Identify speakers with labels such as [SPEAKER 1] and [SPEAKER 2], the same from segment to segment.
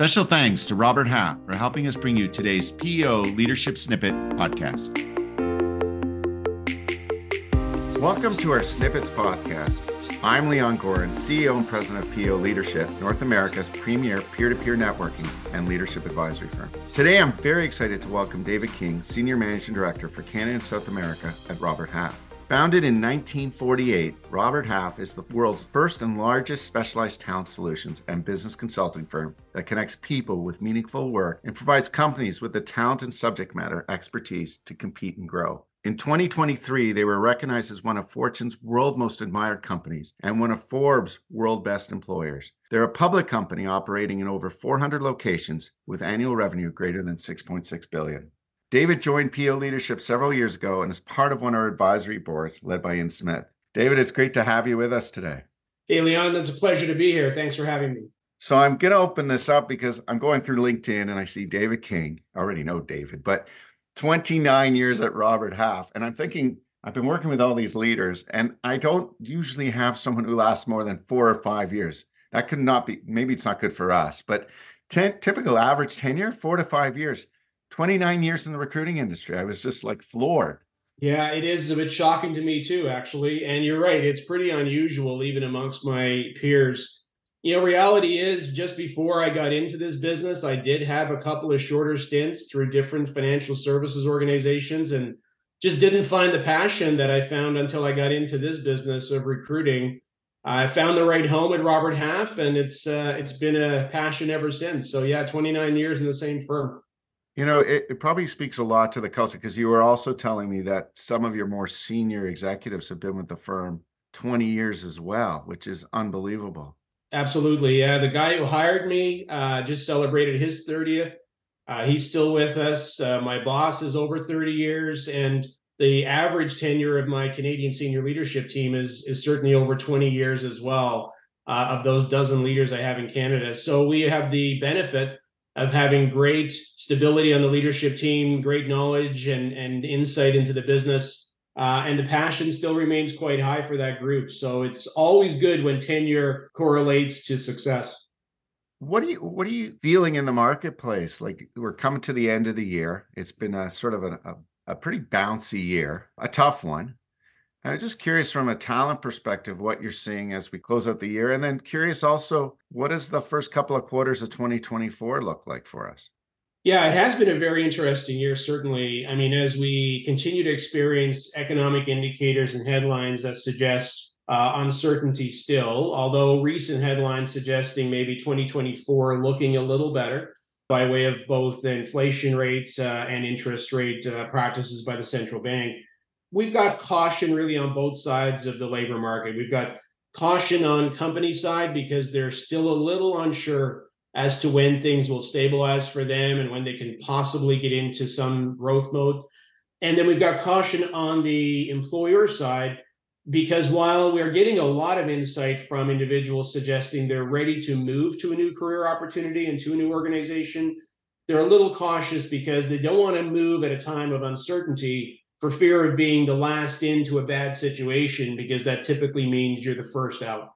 [SPEAKER 1] Special thanks to Robert Half for helping us bring you today's PEO Leadership Snippet podcast. Welcome to our Snippets podcast. I'm Leon Goren, CEO and President of PEO Leadership, North America's premier peer to peer networking and leadership advisory firm. Today, I'm very excited to welcome David King, Senior Managing Director for Canada and South America at Robert Half. Founded in 1948, Robert Half is the world's first and largest specialized talent solutions and business consulting firm that connects people with meaningful work and provides companies with the talent and subject matter expertise to compete and grow. In 2023, they were recognized as one of Fortune's World Most Admired Companies and one of Forbes' World Best Employers. They're a public company operating in over 400 locations with annual revenue greater than 6.6 billion. David joined PEO Leadership several years ago and is part of one of our advisory boards led by Ian Smith. David, it's great to have you with us today.
[SPEAKER 2] Hey, Leon, it's a pleasure to be here. Thanks for having me.
[SPEAKER 1] So I'm going to open this up because I'm going through LinkedIn and I see David King. I already know David, but 29 years at Robert Half. And I'm thinking, I've been working with all these leaders, and I don't usually have someone who lasts more than four or five years. That could not be, maybe it's not good for us, but ten, typical average tenure, four to five years. 29 years in the recruiting industry. I was just like floored.
[SPEAKER 2] Yeah, it is a bit shocking to me too, actually. And you're right, it's pretty unusual even amongst my peers. You know, reality is just before I got into this business, I did have a couple of shorter stints through different financial services organizations and just didn't find the passion that I found until I got into this business of recruiting. I found the right home at Robert Half, and it's uh, it's been a passion ever since. So yeah, 29 years in the same firm.
[SPEAKER 1] You know, it, it probably speaks a lot to the culture because you were also telling me that some of your more senior executives have been with the firm 20 years as well, which is unbelievable.
[SPEAKER 2] Absolutely. Yeah. The guy who hired me uh, just celebrated his 30th. Uh, he's still with us. Uh, my boss is over 30 years, and the average tenure of my Canadian senior leadership team is is certainly over 20 years as well. Uh, of those dozen leaders I have in Canada, so we have the benefit of having great stability on the leadership team, great knowledge and, and insight into the business. Uh, and the passion still remains quite high for that group. So it's always good when tenure correlates to success.
[SPEAKER 1] What are you What are you feeling in the marketplace? Like we're coming to the end of the year. It's been a sort of a, a, a pretty bouncy year, a tough one. I'm just curious from a talent perspective what you're seeing as we close out the year. And then curious also, what does the first couple of quarters of 2024 look like for us?
[SPEAKER 2] Yeah, it has been a very interesting year, certainly. I mean, as we continue to experience economic indicators and headlines that suggest uh, uncertainty still, although recent headlines suggesting maybe 2024 looking a little better by way of both the inflation rates uh, and interest rate uh, practices by the central bank we've got caution really on both sides of the labor market. We've got caution on company side because they're still a little unsure as to when things will stabilize for them and when they can possibly get into some growth mode. And then we've got caution on the employer side because while we're getting a lot of insight from individuals suggesting they're ready to move to a new career opportunity and to a new organization, they're a little cautious because they don't want to move at a time of uncertainty for fear of being the last into a bad situation because that typically means you're the first out.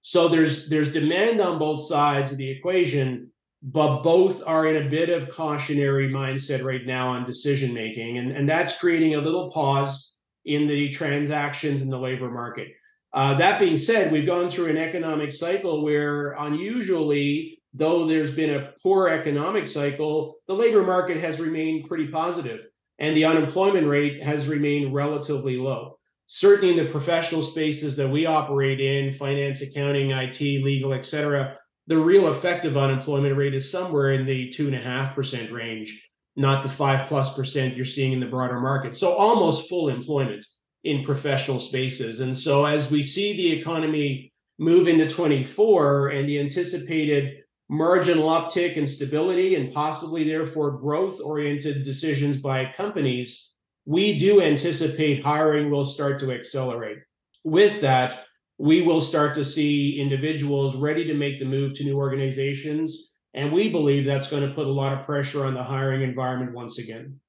[SPEAKER 2] So there's there's demand on both sides of the equation, but both are in a bit of cautionary mindset right now on decision making, and and that's creating a little pause in the transactions in the labor market. Uh, that being said, we've gone through an economic cycle where unusually, though there's been a poor economic cycle, the labor market has remained pretty positive and the unemployment rate has remained relatively low. Certainly in the professional spaces that we operate in, finance, accounting, IT, legal, et cetera, the real effective unemployment rate is somewhere in the two and a half percent range, not the five plus percent you're seeing in the broader market. So almost full employment in professional spaces. And so as we see the economy move into 24 and the anticipated marginal uptick in stability and possibly therefore growth oriented decisions by companies, we do anticipate hiring will start to accelerate. With that, we will start to see individuals ready to make the move to new organizations. And we believe that's going to put a lot of pressure on the hiring environment once again.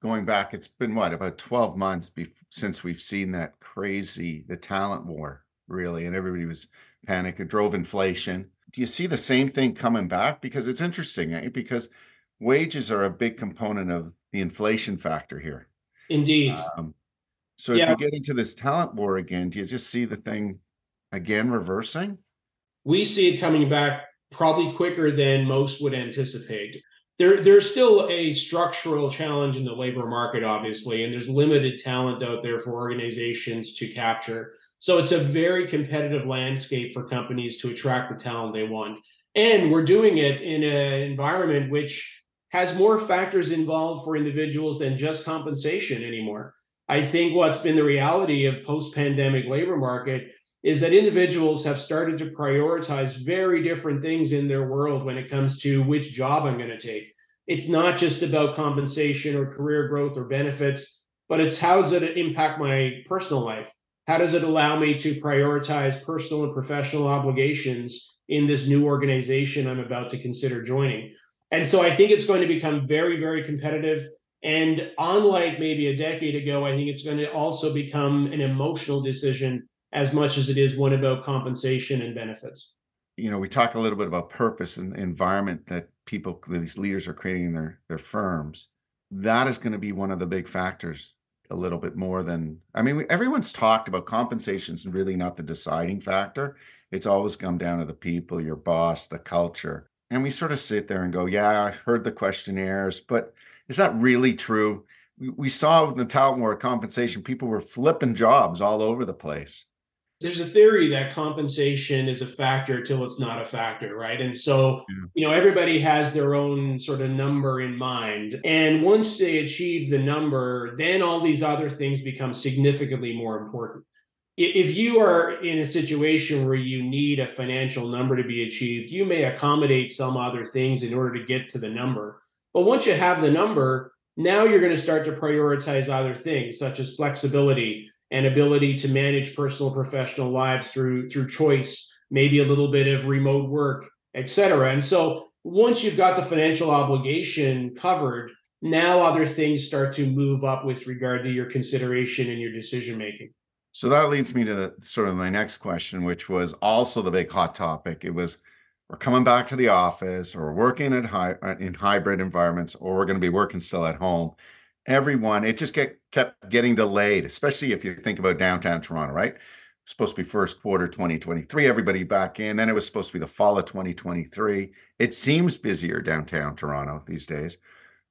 [SPEAKER 1] Going back, it's been what, about 12 months since we've seen that crazy, the talent war, really. And everybody was panicked. It drove inflation do you see the same thing coming back? Because it's interesting, eh? because wages are a big component of the inflation factor here.
[SPEAKER 2] Indeed.
[SPEAKER 1] Um, so if
[SPEAKER 2] Yeah.
[SPEAKER 1] you get into this talent war again, do you just see the thing again reversing?
[SPEAKER 2] we see it coming back probably quicker than most would anticipate. There, there's still a structural challenge in the labor market, obviously, and there's limited talent out there for organizations to capture. So it's a very competitive landscape for companies to attract the talent they want. And we're doing it in an environment which has more factors involved for individuals than just compensation anymore. I think what's been the reality of post-pandemic labor market is that individuals have started to prioritize very different things in their world when it comes to which job I'm going to take. It's not just about compensation or career growth or benefits, but it's how does it impact my personal life? How does it allow me to prioritize personal and professional obligations in this new organization I'm about to consider joining? And so I think it's going to become very, very competitive. And unlike maybe a decade ago, I think it's going to also become an emotional decision as much as it is one about compensation and benefits.
[SPEAKER 1] You know, we talk a little bit about purpose and environment that people, these leaders are creating in their, their firms. That is going to be one of the big factors a little bit more than, I mean, everyone's talked about compensation is really not the deciding factor. It's always come down to the people, your boss, the culture. And we sort of sit there and go, yeah, I've heard the questionnaires, but is that really true? We, saw with the talent war compensation, people were flipping jobs all over the place
[SPEAKER 2] there's a theory that compensation is a factor till it's not a factor, right? And so, yeah. you know, everybody has their own sort of number in mind. And once they achieve the number, then all these other things become significantly more important. If you are in a situation where you need a financial number to be achieved, you may accommodate some other things in order to get to the number. But once you have the number, now you're going to start to prioritize other things such as flexibility, and ability to manage personal professional lives through through choice maybe a little bit of remote work et cetera. And so once you've got the financial obligation covered now other things start to move up with regard to your consideration and your decision making.
[SPEAKER 1] So that leads me to sort of my next question which was also the big hot topic. It was we're coming back to the office or working at high in hybrid environments or we're going to be working still at home everyone it just get kept getting delayed especially if you think about downtown toronto right? Supposed to be first quarter 2023 everybody back in then it was supposed to be the fall of 2023 it seems busier downtown toronto these days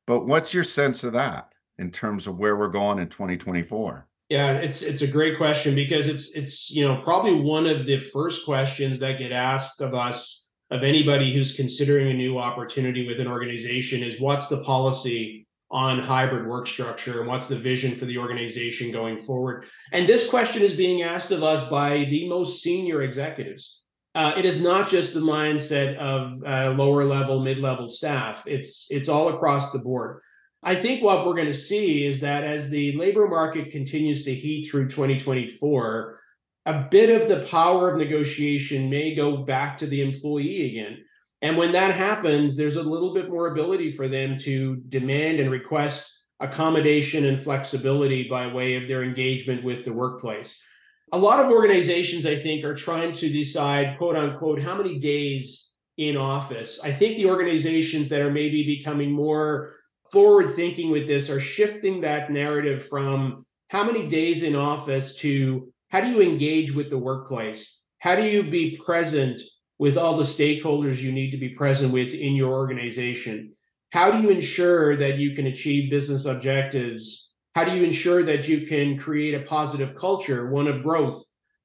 [SPEAKER 1] but what's your sense of that in terms of where we're going in 2024
[SPEAKER 2] yeah it's it's a great question because it's it's you know probably one of the first questions that get asked of us of anybody who's considering a new opportunity with an organization is what's the policy on hybrid work structure and what's the vision for the organization going forward. And this question is being asked of us by the most senior executives. Uh, it is not just the mindset of uh, lower level, mid level staff. It's it's all across the board. I think what we're going to see is that as the labor market continues to heat through 2024, a bit of the power of negotiation may go back to the employee again. And when that happens, there's a little bit more ability for them to demand and request accommodation and flexibility by way of their engagement with the workplace. A lot of organizations, I think, are trying to decide, quote unquote, how many days in office. I think the organizations that are maybe becoming more forward thinking with this are shifting that narrative from how many days in office to how do you engage with the workplace? How do you be present with all the stakeholders you need to be present with in your organization? How do you ensure that you can achieve business objectives? How do you ensure that you can create a positive culture, one of growth?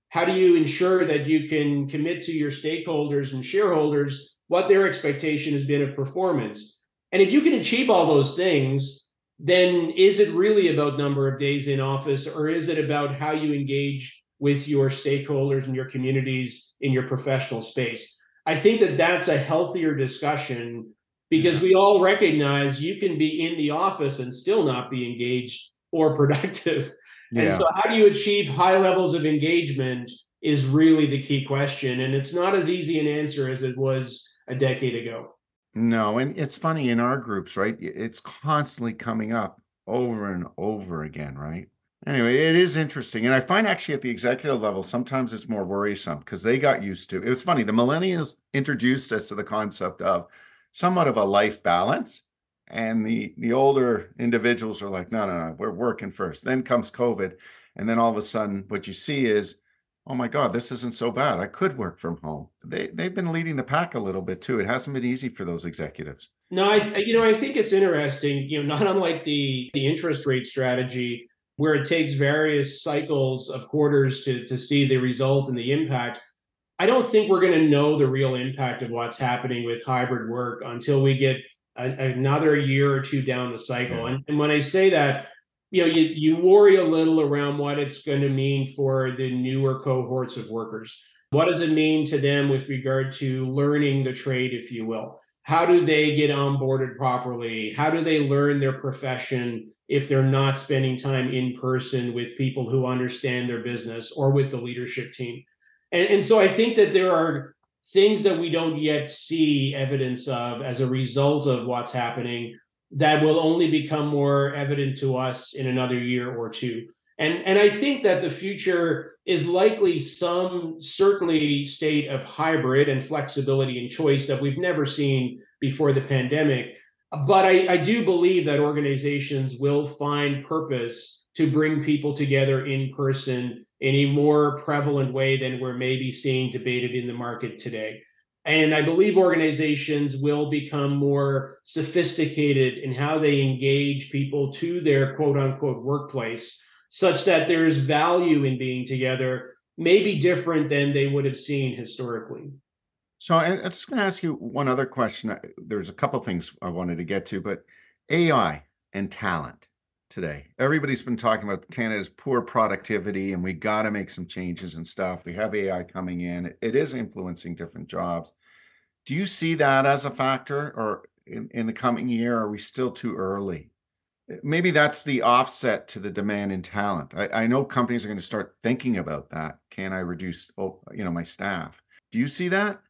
[SPEAKER 2] How do you ensure that you can commit to your stakeholders and shareholders what their expectation has been of performance? And if you can achieve all those things, then is it really about number of days in office or is it about how you engage with your stakeholders and your communities in your professional space. I think that that's a healthier discussion because mm-hmm. we all recognize you can be in the office and still not be engaged or productive. Yeah. And so, how do you achieve high levels of engagement is really the key question. And it's not as easy an answer as it was a decade ago.
[SPEAKER 1] No, and it's funny in our groups, right? It's constantly coming up over and over again, right? Anyway, it is interesting. And I find actually at the executive level, sometimes it's more worrisome because they got used to it. was funny. The millennials introduced us to the concept of somewhat of a life balance. And the the older individuals are like, no, no, no, we're working first. Then comes COVID. And then all of a sudden, what you see is, oh my God, this isn't so bad. I could work from home. They they've been leading the pack a little bit too. It hasn't been easy for those executives.
[SPEAKER 2] No, I you know, I think it's interesting, you know, not unlike the the interest rate strategy where it takes various cycles of quarters to, to see the result and the impact. I don't think we're going to know the real impact of what's happening with hybrid work until we get a, another year or two down the cycle. And, and when I say that, you know, you, you worry a little around what it's going to mean for the newer cohorts of workers. What does it mean to them with regard to learning the trade, if you will? How do they get onboarded properly? How do they learn their profession? If they're not spending time in person with people who understand their business or with the leadership team. And, and so I think that there are things that we don't yet see evidence of as a result of what's happening that will only become more evident to us in another year or two. And, and I think that the future is likely some certainly state of hybrid and flexibility and choice that we've never seen before the pandemic but I, I do believe that organizations will find purpose to bring people together in person in a more prevalent way than we're maybe seeing debated in the market today. And I believe organizations will become more sophisticated in how they engage people to their quote unquote workplace, such that there's value in being together, maybe different than they would have seen historically.
[SPEAKER 1] So I, am just going to ask you one other question. Uh, there's a couple things I wanted to get to, but AI and talent today. Everybody's been talking about Canada's poor productivity, and we got to make some changes and stuff. We have AI coming in; it, is influencing different jobs. Do you see that as a factor, or in, in the coming year, are we still too early? Uh, maybe that's the offset to the demand in talent. I, I know companies are going to start thinking about that. Can I reduce, oh, you know, my staff? Do you see that?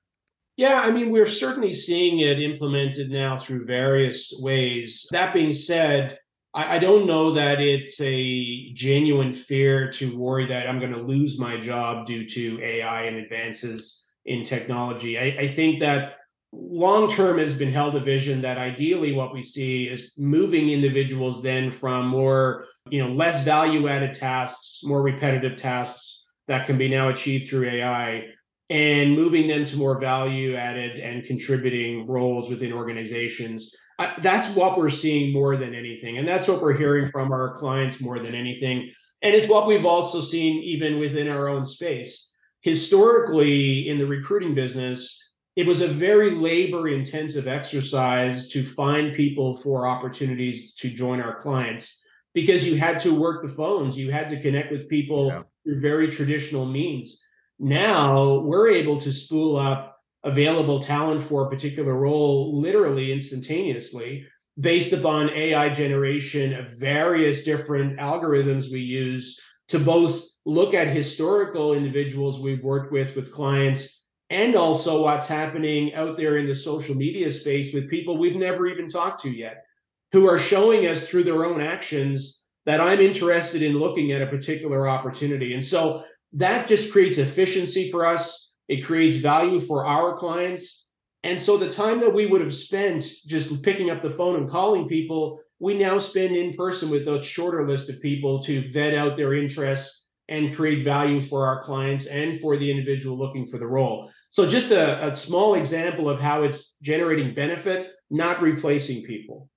[SPEAKER 2] Yeah, I mean, we're certainly seeing it implemented now through various ways. That being said, I, I don't know that it's a genuine fear to worry that I'm going to lose my job due to AI and advances in technology. I, I think that long term has been held a vision that ideally what we see is moving individuals then from more, you know, less value added tasks, more repetitive tasks that can be now achieved through AI and moving them to more value added and contributing roles within organizations. I, that's what we're seeing more than anything. And that's what we're hearing from our clients more than anything. And it's what we've also seen even within our own space. Historically, in the recruiting business, it was a very labor intensive exercise to find people for opportunities to join our clients because you had to work the phones, you had to connect with people yeah. through very traditional means now we're able to spool up available talent for a particular role literally instantaneously based upon AI generation of various different algorithms we use to both look at historical individuals we've worked with with clients and also what's happening out there in the social media space with people we've never even talked to yet who are showing us through their own actions that I'm interested in looking at a particular opportunity. And so that just creates efficiency for us. It creates value for our clients. And so the time that we would have spent just picking up the phone and calling people, we now spend in person with a shorter list of people to vet out their interests and create value for our clients and for the individual looking for the role. So just a, a small example of how it's generating benefit, not replacing people.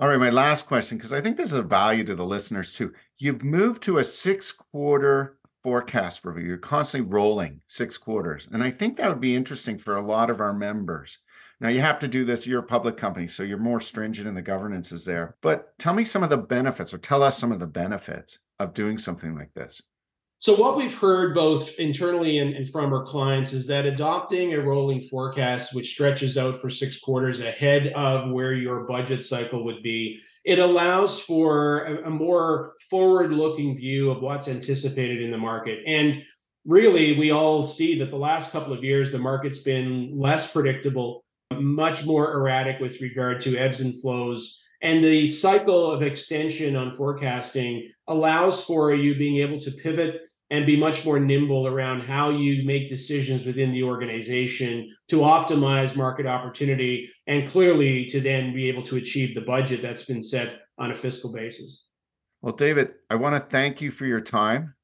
[SPEAKER 1] All right, my last question, because I think there's a value to the listeners too. You've moved to a six quarter forecast review. You're constantly rolling six quarters. And I think that would be interesting for a lot of our members. Now, you have to do this, you're a public company, so you're more stringent in the governance is there. But tell me some of the benefits, or tell us some of the benefits of doing something like this.
[SPEAKER 2] So, what we've heard both internally and, and, from our clients is that adopting a rolling forecast, which stretches out for six quarters ahead of where your budget cycle would be, it allows for a, a more forward looking view of what's anticipated in the market. And really, we all see that the last couple of years, the market's been less predictable, much more erratic with regard to ebbs and flows. And the cycle of extension on forecasting allows for you being able to pivot and be much more nimble around how you make decisions within the organization to optimize market opportunity and clearly to then be able to achieve the budget that's been set on a fiscal basis.
[SPEAKER 1] Well, David, I want to thank you for your time.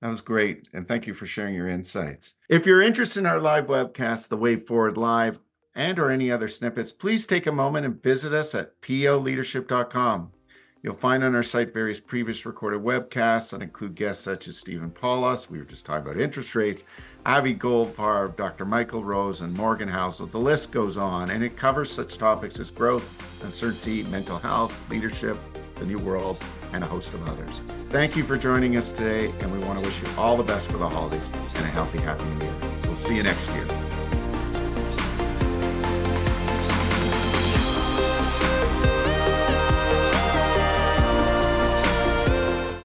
[SPEAKER 1] That was great. And thank you for sharing your insights. If you're interested in our live webcast, The Way Forward Live, and or any other snippets, please take a moment and visit us at peo-leadership.com. You'll find on our site various previous recorded webcasts that include guests such as Stephen Poloz, we were just talking about interest rates, Avi Goldfarb, Dr. Michael Roizen, and Morgan Housel. The list goes on, and it covers such topics as growth, uncertainty, mental health, leadership, the new world, and a host of others. Thank you for joining us today, and we want to wish you all the best for the holidays and a healthy, happy new year. We'll see you next year.